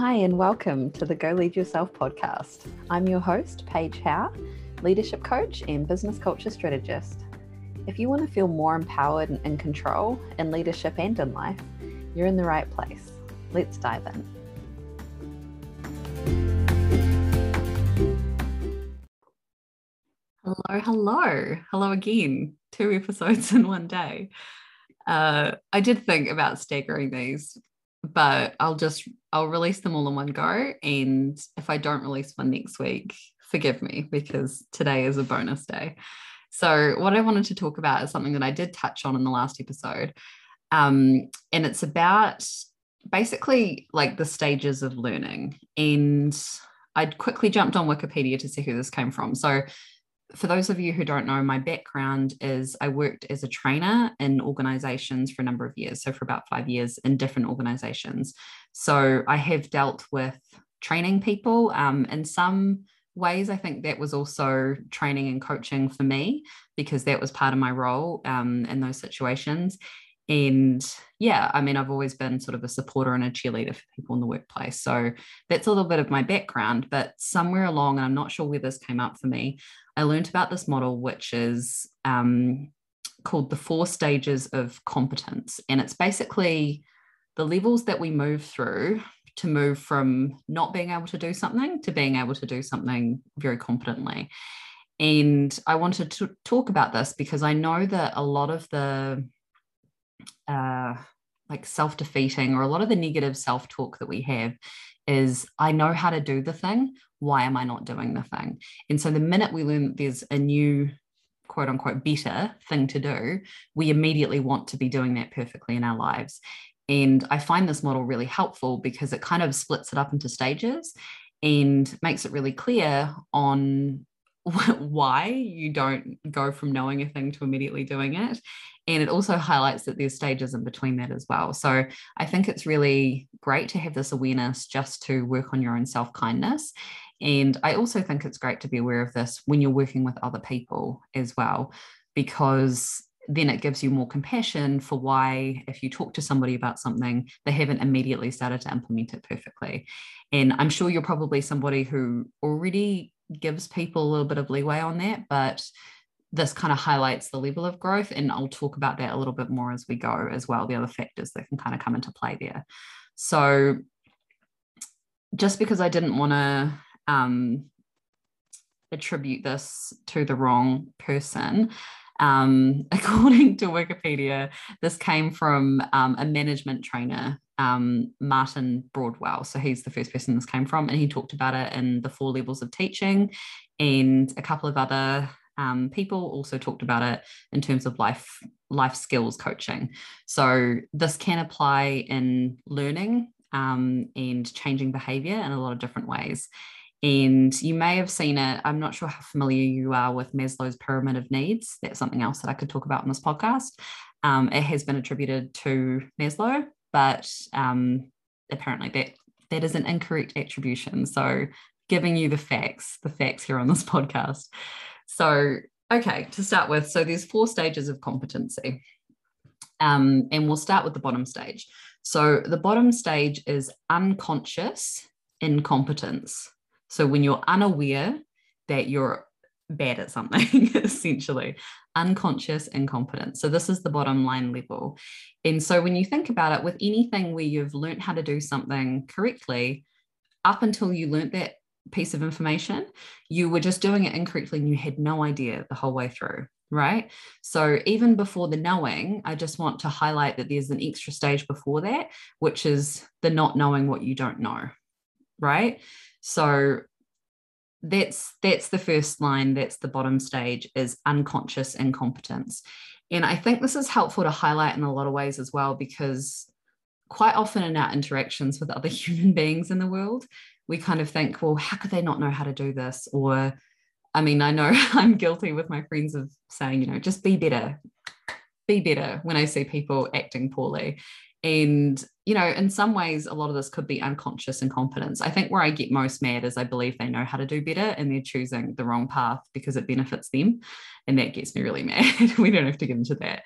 Hi, and welcome to the Go Lead Yourself podcast. I'm your host, Paige Howe, leadership coach and business culture strategist. If you want to feel more empowered and in control in leadership and in life, you're in the right place. Let's dive in. Hello, hello, hello again. Two episodes in one day. Uh, I did think about staggering these but I'll just I'll release them all in one go. And if I don't release one next week, forgive me because today is a bonus day. So what I wanted to talk about is something that I did touch on in the last episode. Um, and it's about basically like the stages of learning. And I quickly jumped on Wikipedia to see who this came from. So for those of you who don't know, my background is I worked as a trainer in organizations for a number of years. So, for about five years in different organizations. So, I have dealt with training people. Um, in some ways, I think that was also training and coaching for me because that was part of my role um, in those situations. And yeah, I mean, I've always been sort of a supporter and a cheerleader for people in the workplace. So that's a little bit of my background. But somewhere along, and I'm not sure where this came up for me, I learned about this model, which is um, called the four stages of competence. And it's basically the levels that we move through to move from not being able to do something to being able to do something very competently. And I wanted to talk about this because I know that a lot of the uh, like self defeating or a lot of the negative self talk that we have is I know how to do the thing. Why am I not doing the thing? And so the minute we learn there's a new quote unquote better thing to do, we immediately want to be doing that perfectly in our lives. And I find this model really helpful because it kind of splits it up into stages and makes it really clear on why you don't go from knowing a thing to immediately doing it and it also highlights that there's stages in between that as well. So I think it's really great to have this awareness just to work on your own self kindness. And I also think it's great to be aware of this when you're working with other people as well, because then it gives you more compassion for why, if you talk to somebody about something, they haven't immediately started to implement it perfectly. And I'm sure you're probably somebody who already gives people a little bit of leeway on that, but this kind of highlights the level of growth. And I'll talk about that a little bit more as we go as well, the other factors that can kind of come into play there. So, just because I didn't want to um, attribute this to the wrong person, um, according to Wikipedia, this came from um, a management trainer, um, Martin Broadwell. So he's the first person this came from, and he talked about it in the four levels of teaching and a couple of other um, people also talked about it in terms of life life skills coaching. So this can apply in learning um, and changing behavior in a lot of different ways. And you may have seen it. I'm not sure how familiar you are with Maslow's pyramid of needs. That's something else that I could talk about in this podcast. Um, it has been attributed to Maslow, but um, apparently that that is an incorrect attribution. So giving you the facts, the facts here on this podcast. So, okay, to start with, so there's four stages of competency. Um, and we'll start with the bottom stage. So, the bottom stage is unconscious incompetence. So, when you're unaware that you're bad at something, essentially, unconscious incompetence. So, this is the bottom line level. And so, when you think about it, with anything where you've learned how to do something correctly, up until you learned that piece of information, you were just doing it incorrectly and you had no idea the whole way through. Right. So even before the knowing, I just want to highlight that there's an extra stage before that, which is the not knowing what you don't know. Right. So that's that's the first line that's the bottom stage is unconscious incompetence and i think this is helpful to highlight in a lot of ways as well because quite often in our interactions with other human beings in the world we kind of think, well, how could they not know how to do this? Or, I mean, I know I'm guilty with my friends of saying, you know, just be better, be better when I see people acting poorly. And, you know, in some ways, a lot of this could be unconscious incompetence. I think where I get most mad is I believe they know how to do better and they're choosing the wrong path because it benefits them. And that gets me really mad. we don't have to get into that.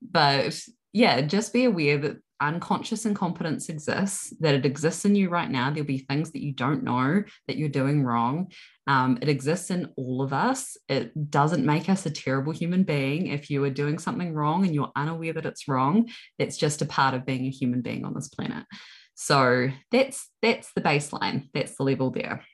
But yeah, just be aware that unconscious incompetence exists, that it exists in you right now. There'll be things that you don't know that you're doing wrong. Um, it exists in all of us. It doesn't make us a terrible human being. If you are doing something wrong and you're unaware that it's wrong, it's just a part of being a human being on this planet. So that's that's the baseline. That's the level there.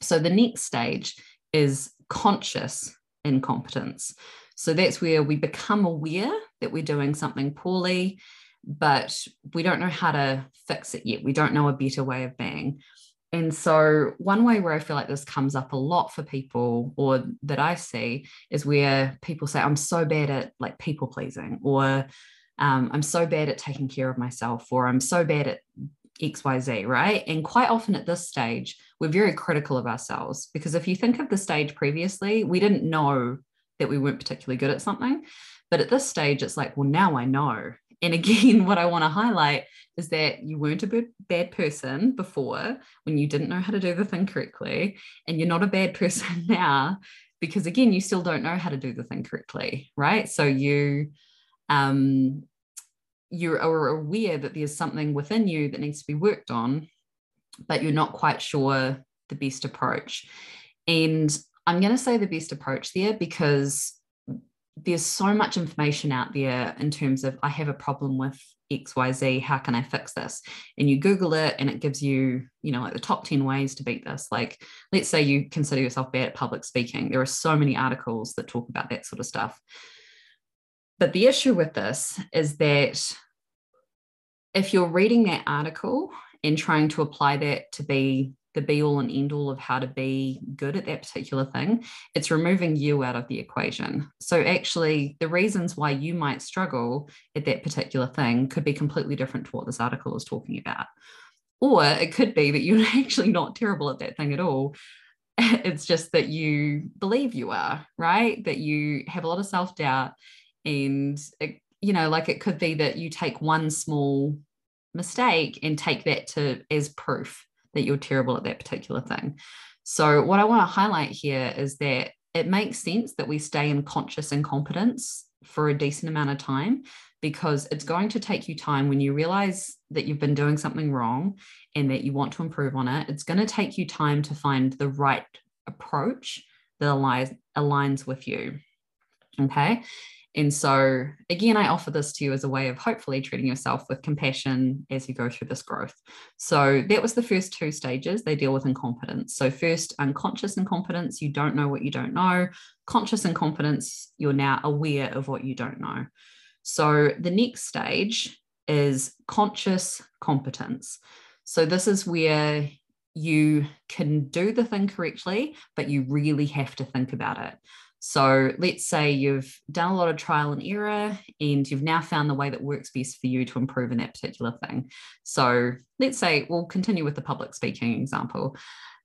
So the next stage is conscious incompetence. So that's where we become aware that we're doing something poorly, but we don't know how to fix it yet. We don't know a better way of being. And so, one way where I feel like this comes up a lot for people, or that I see, is where people say, I'm so bad at like people pleasing, or um, I'm so bad at taking care of myself, or I'm so bad at XYZ, right? And quite often at this stage, we're very critical of ourselves because if you think of the stage previously, we didn't know that we weren't particularly good at something. But at this stage, it's like, well, now I know. And again, what I want to highlight is that you weren't a bad person before when you didn't know how to do the thing correctly. And you're not a bad person now because, again, you still don't know how to do the thing correctly, right? So you, um, you are aware that there's something within you that needs to be worked on, but you're not quite sure the best approach. And I'm going to say the best approach there because there's so much information out there in terms of I have a problem with XYZ, how can I fix this? And you Google it and it gives you, you know, like the top 10 ways to beat this. Like, let's say you consider yourself bad at public speaking. There are so many articles that talk about that sort of stuff. But the issue with this is that if you're reading that article and trying to apply that to be the be all and end all of how to be good at that particular thing. It's removing you out of the equation. So, actually, the reasons why you might struggle at that particular thing could be completely different to what this article is talking about. Or it could be that you're actually not terrible at that thing at all. It's just that you believe you are, right? That you have a lot of self doubt. And, it, you know, like it could be that you take one small mistake and take that to as proof that you're terrible at that particular thing. So, what I want to highlight here is that it makes sense that we stay in conscious incompetence for a decent amount of time because it's going to take you time when you realize that you've been doing something wrong and that you want to improve on it. It's going to take you time to find the right approach that aligns, aligns with you. Okay. And so, again, I offer this to you as a way of hopefully treating yourself with compassion as you go through this growth. So, that was the first two stages. They deal with incompetence. So, first, unconscious incompetence, you don't know what you don't know. Conscious incompetence, you're now aware of what you don't know. So, the next stage is conscious competence. So, this is where you can do the thing correctly, but you really have to think about it. So let's say you've done a lot of trial and error and you've now found the way that works best for you to improve in that particular thing. So let's say we'll continue with the public speaking example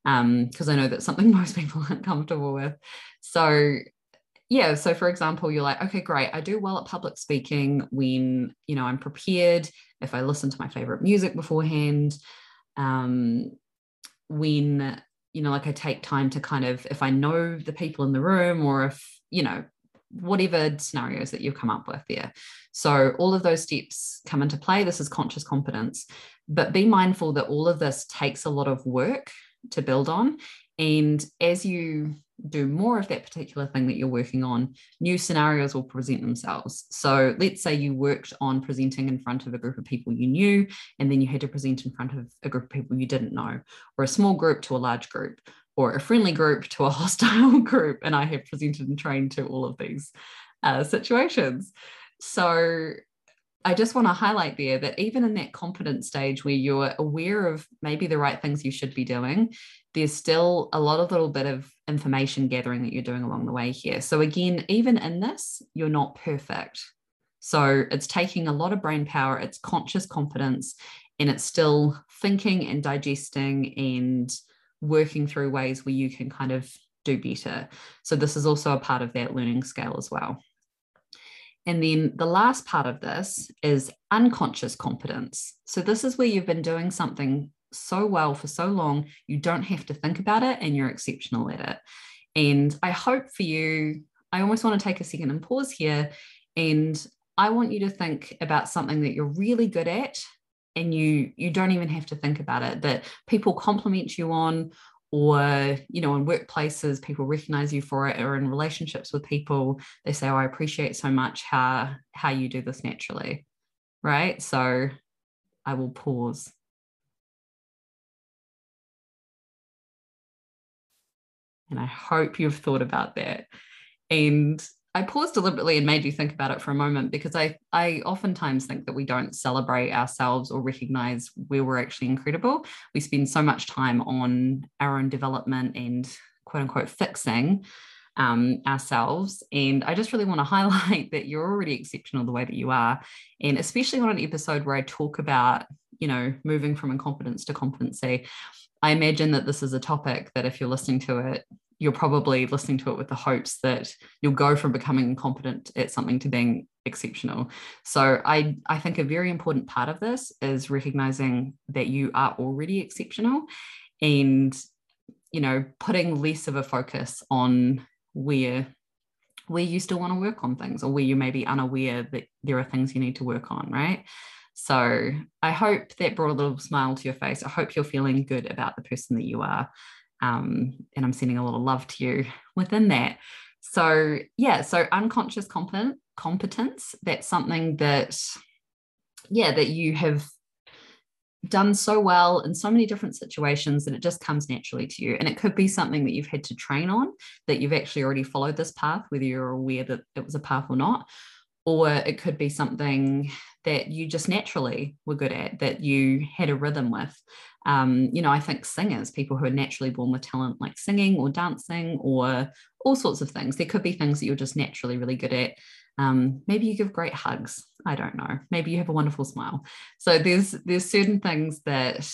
because um, I know that's something most people aren't comfortable with. So yeah, so for example, you're like, okay, great. I do well at public speaking when you know I'm prepared. If I listen to my favorite music beforehand, um, when you know, like I take time to kind of, if I know the people in the room or if, you know, whatever scenarios that you've come up with there. So all of those steps come into play. This is conscious competence, but be mindful that all of this takes a lot of work to build on. And as you do more of that particular thing that you're working on, new scenarios will present themselves. So let's say you worked on presenting in front of a group of people you knew, and then you had to present in front of a group of people you didn't know, or a small group to a large group, or a friendly group to a hostile group. And I have presented and trained to all of these uh, situations. So I just want to highlight there that even in that confident stage where you're aware of maybe the right things you should be doing, there's still a lot of little bit of information gathering that you're doing along the way here. So, again, even in this, you're not perfect. So, it's taking a lot of brain power, it's conscious confidence, and it's still thinking and digesting and working through ways where you can kind of do better. So, this is also a part of that learning scale as well. And then the last part of this is unconscious competence. So, this is where you've been doing something so well for so long, you don't have to think about it and you're exceptional at it. And I hope for you, I almost want to take a second and pause here and I want you to think about something that you're really good at and you you don't even have to think about it that people compliment you on or you know in workplaces people recognize you for it or in relationships with people they say oh i appreciate so much how how you do this naturally right so i will pause and i hope you've thought about that and I paused deliberately and made you think about it for a moment because I, I oftentimes think that we don't celebrate ourselves or recognize where we're actually incredible. We spend so much time on our own development and quote unquote fixing um, ourselves. And I just really want to highlight that you're already exceptional the way that you are. And especially on an episode where I talk about, you know, moving from incompetence to competency. I imagine that this is a topic that if you're listening to it, you're probably listening to it with the hopes that you'll go from becoming incompetent at something to being exceptional. So I I think a very important part of this is recognizing that you are already exceptional and you know putting less of a focus on where where you still want to work on things or where you may be unaware that there are things you need to work on, right? So I hope that brought a little smile to your face. I hope you're feeling good about the person that you are. Um, and I'm sending a lot of love to you within that. So, yeah, so unconscious competence, that's something that, yeah, that you have done so well in so many different situations that it just comes naturally to you. And it could be something that you've had to train on, that you've actually already followed this path, whether you're aware that it was a path or not. Or it could be something that you just naturally were good at, that you had a rhythm with. Um, you know, I think singers, people who are naturally born with talent like singing or dancing or all sorts of things. There could be things that you're just naturally really good at. Um, maybe you give great hugs. I don't know. Maybe you have a wonderful smile. So there's there's certain things that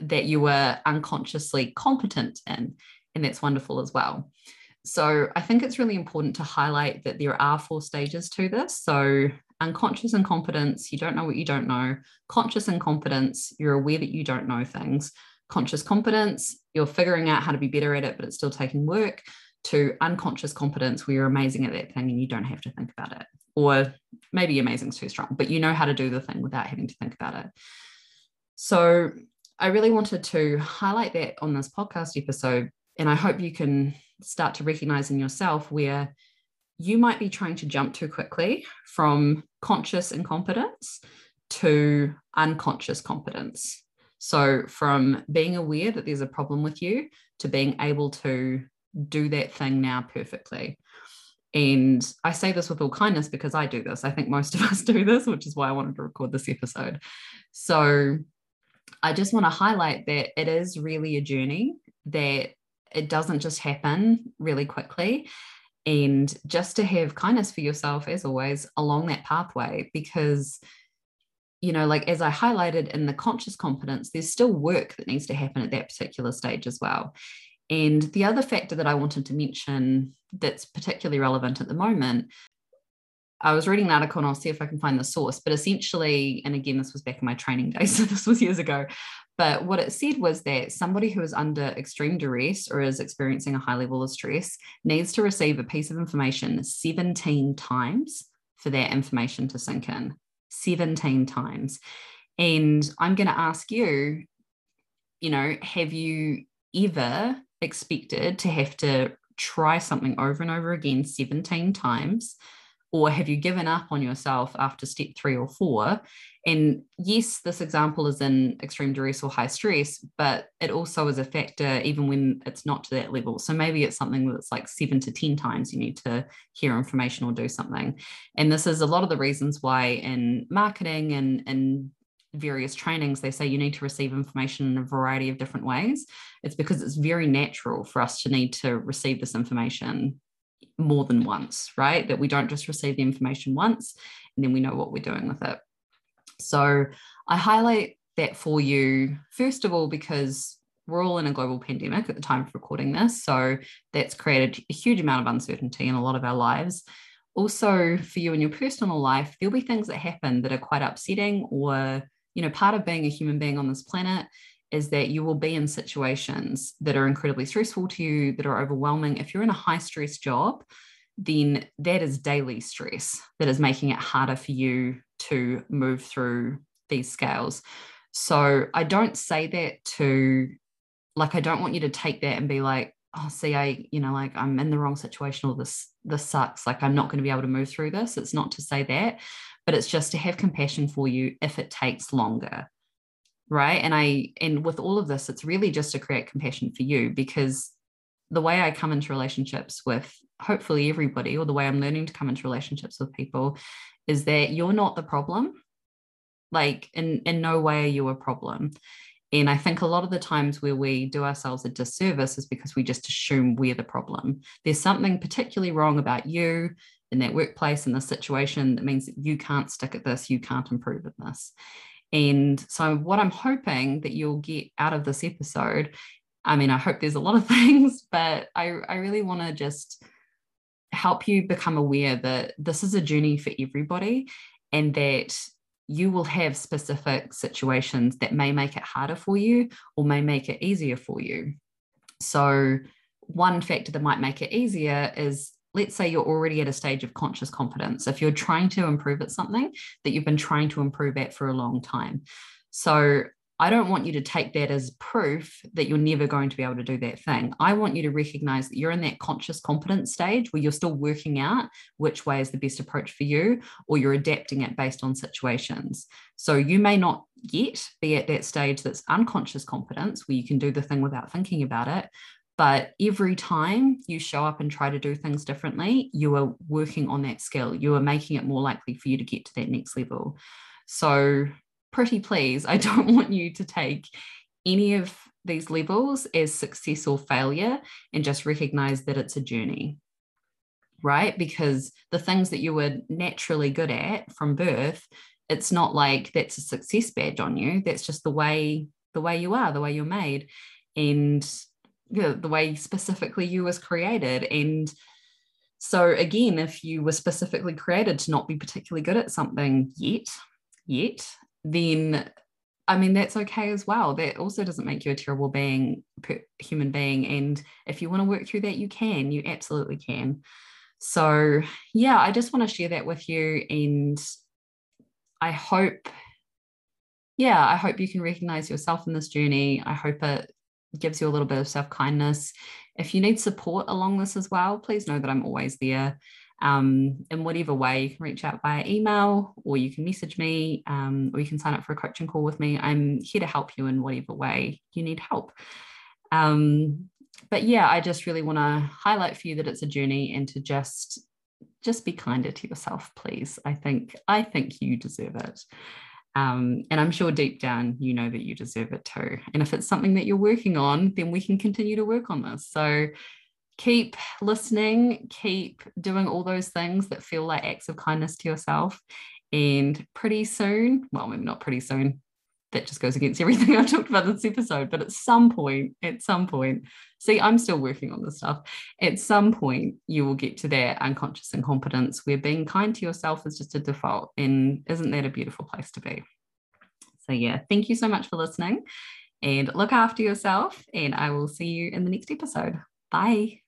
that you were unconsciously competent in, and that's wonderful as well. So I think it's really important to highlight that there are four stages to this. So unconscious incompetence, you don't know what you don't know. Conscious incompetence, you're aware that you don't know things. Conscious competence, you're figuring out how to be better at it, but it's still taking work. To unconscious competence, where you're amazing at that thing and you don't have to think about it. Or maybe amazing is too strong, but you know how to do the thing without having to think about it. So I really wanted to highlight that on this podcast episode. And I hope you can start to recognize in yourself where you might be trying to jump too quickly from conscious incompetence to unconscious competence. So, from being aware that there's a problem with you to being able to do that thing now perfectly. And I say this with all kindness because I do this. I think most of us do this, which is why I wanted to record this episode. So, I just want to highlight that it is really a journey, that it doesn't just happen really quickly and just to have kindness for yourself as always along that pathway because you know like as i highlighted in the conscious competence there's still work that needs to happen at that particular stage as well. And the other factor that i wanted to mention that's particularly relevant at the moment I was reading an article and I'll see if I can find the source, but essentially, and again, this was back in my training days, so this was years ago, but what it said was that somebody who is under extreme duress or is experiencing a high level of stress needs to receive a piece of information 17 times for that information to sink in. 17 times. And I'm going to ask you, you know, have you ever expected to have to try something over and over again 17 times? Or have you given up on yourself after step three or four and yes, this example is in extreme duress or high stress, but it also is a factor even when it's not to that level. So maybe it's something that's like seven to 10 times you need to hear information or do something. And this is a lot of the reasons why in marketing and, and various trainings, they say you need to receive information in a variety of different ways. It's because it's very natural for us to need to receive this information more than once, right? That we don't just receive the information once and then we know what we're doing with it. So I highlight that for you, first of all, because we're all in a global pandemic at the time of recording this. So that's created a huge amount of uncertainty in a lot of our lives. Also, for you in your personal life, there'll be things that happen that are quite upsetting, or, you know, part of being a human being on this planet is that you will be in situations that are incredibly stressful to you, that are overwhelming. If you're in a high stress job, then that is daily stress that is making it harder for you to move through these scales. So I don't say that to, like, I don't want you to take that and be like, oh, see, I, you know, like I'm in the wrong situation or this, this sucks. Like I'm not going to be able to move through this. It's not to say that, but it's just to have compassion for you if it takes longer. Right. And I, and with all of this, it's really just to create compassion for you because the way I come into relationships with hopefully everybody, or the way I'm learning to come into relationships with people, is that you're not the problem. Like in in no way are you a problem. And I think a lot of the times where we do ourselves a disservice is because we just assume we're the problem. There's something particularly wrong about you in that workplace in this situation that means that you can't stick at this, you can't improve at this. And so, what I'm hoping that you'll get out of this episode, I mean, I hope there's a lot of things, but I, I really want to just help you become aware that this is a journey for everybody and that you will have specific situations that may make it harder for you or may make it easier for you. So, one factor that might make it easier is let's say you're already at a stage of conscious competence. If you're trying to improve at something that you've been trying to improve at for a long time. So, I don't want you to take that as proof that you're never going to be able to do that thing. I want you to recognize that you're in that conscious competence stage where you're still working out which way is the best approach for you, or you're adapting it based on situations. So you may not yet be at that stage that's unconscious competence where you can do the thing without thinking about it. But every time you show up and try to do things differently, you are working on that skill. You are making it more likely for you to get to that next level. So pretty please, I don't want you to take any of these levels as success or failure and just recognize that it's a journey. Right? Because the things that you were naturally good at from birth, it's not like that's a success badge on you. That's just the way the way you are, the way you're made, and the way specifically you was created. And so again, if you were specifically created to not be particularly good at something yet, yet, then I mean, that's okay as well. That also doesn't make you a terrible being, human being. And if you want to work through that, you can, you absolutely can. So, yeah, I just want to share that with you. And I hope, yeah, I hope you can recognize yourself in this journey. I hope it gives you a little bit of self kindness. If you need support along this as well, please know that I'm always there um, in whatever way, you can reach out via email or you can message me um, or you can sign up for a coaching call with me. I'm here to help you in whatever way you need help. Um, but yeah, I just really want to highlight for you that it's a journey and to just just be kinder to yourself, please. I think I think you deserve it. Um, and I'm sure deep down you know that you deserve it too. And if it's something that you're working on, then we can continue to work on this. So keep listening, keep doing all those things that feel like acts of kindness to yourself. And pretty soon, well, maybe not pretty soon, that just goes against everything I've talked about this episode, but at some point, at some point, see, I'm still working on this stuff. At some point, you will get to that unconscious incompetence where being kind to yourself is just a default. And isn't that a beautiful place to be? So, yeah, thank you so much for listening and look after yourself. And I will see you in the next episode. Bye.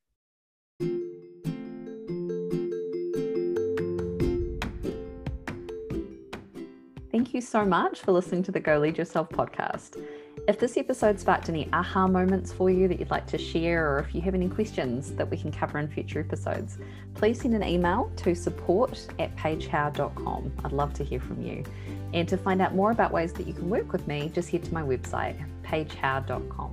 Thank you so much for listening to the Go Lead Yourself podcast. If this episode sparked any aha moments for you that you'd like to share, or if you have any questions that we can cover in future episodes, please send an email to support at paigehowe.com. I'd love to hear from you. And to find out more about ways that you can work with me, just head to my website, paigehowe.com.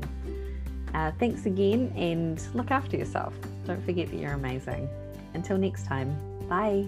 Uh, thanks again and look after yourself. Don't forget that you're amazing. Until next time, bye.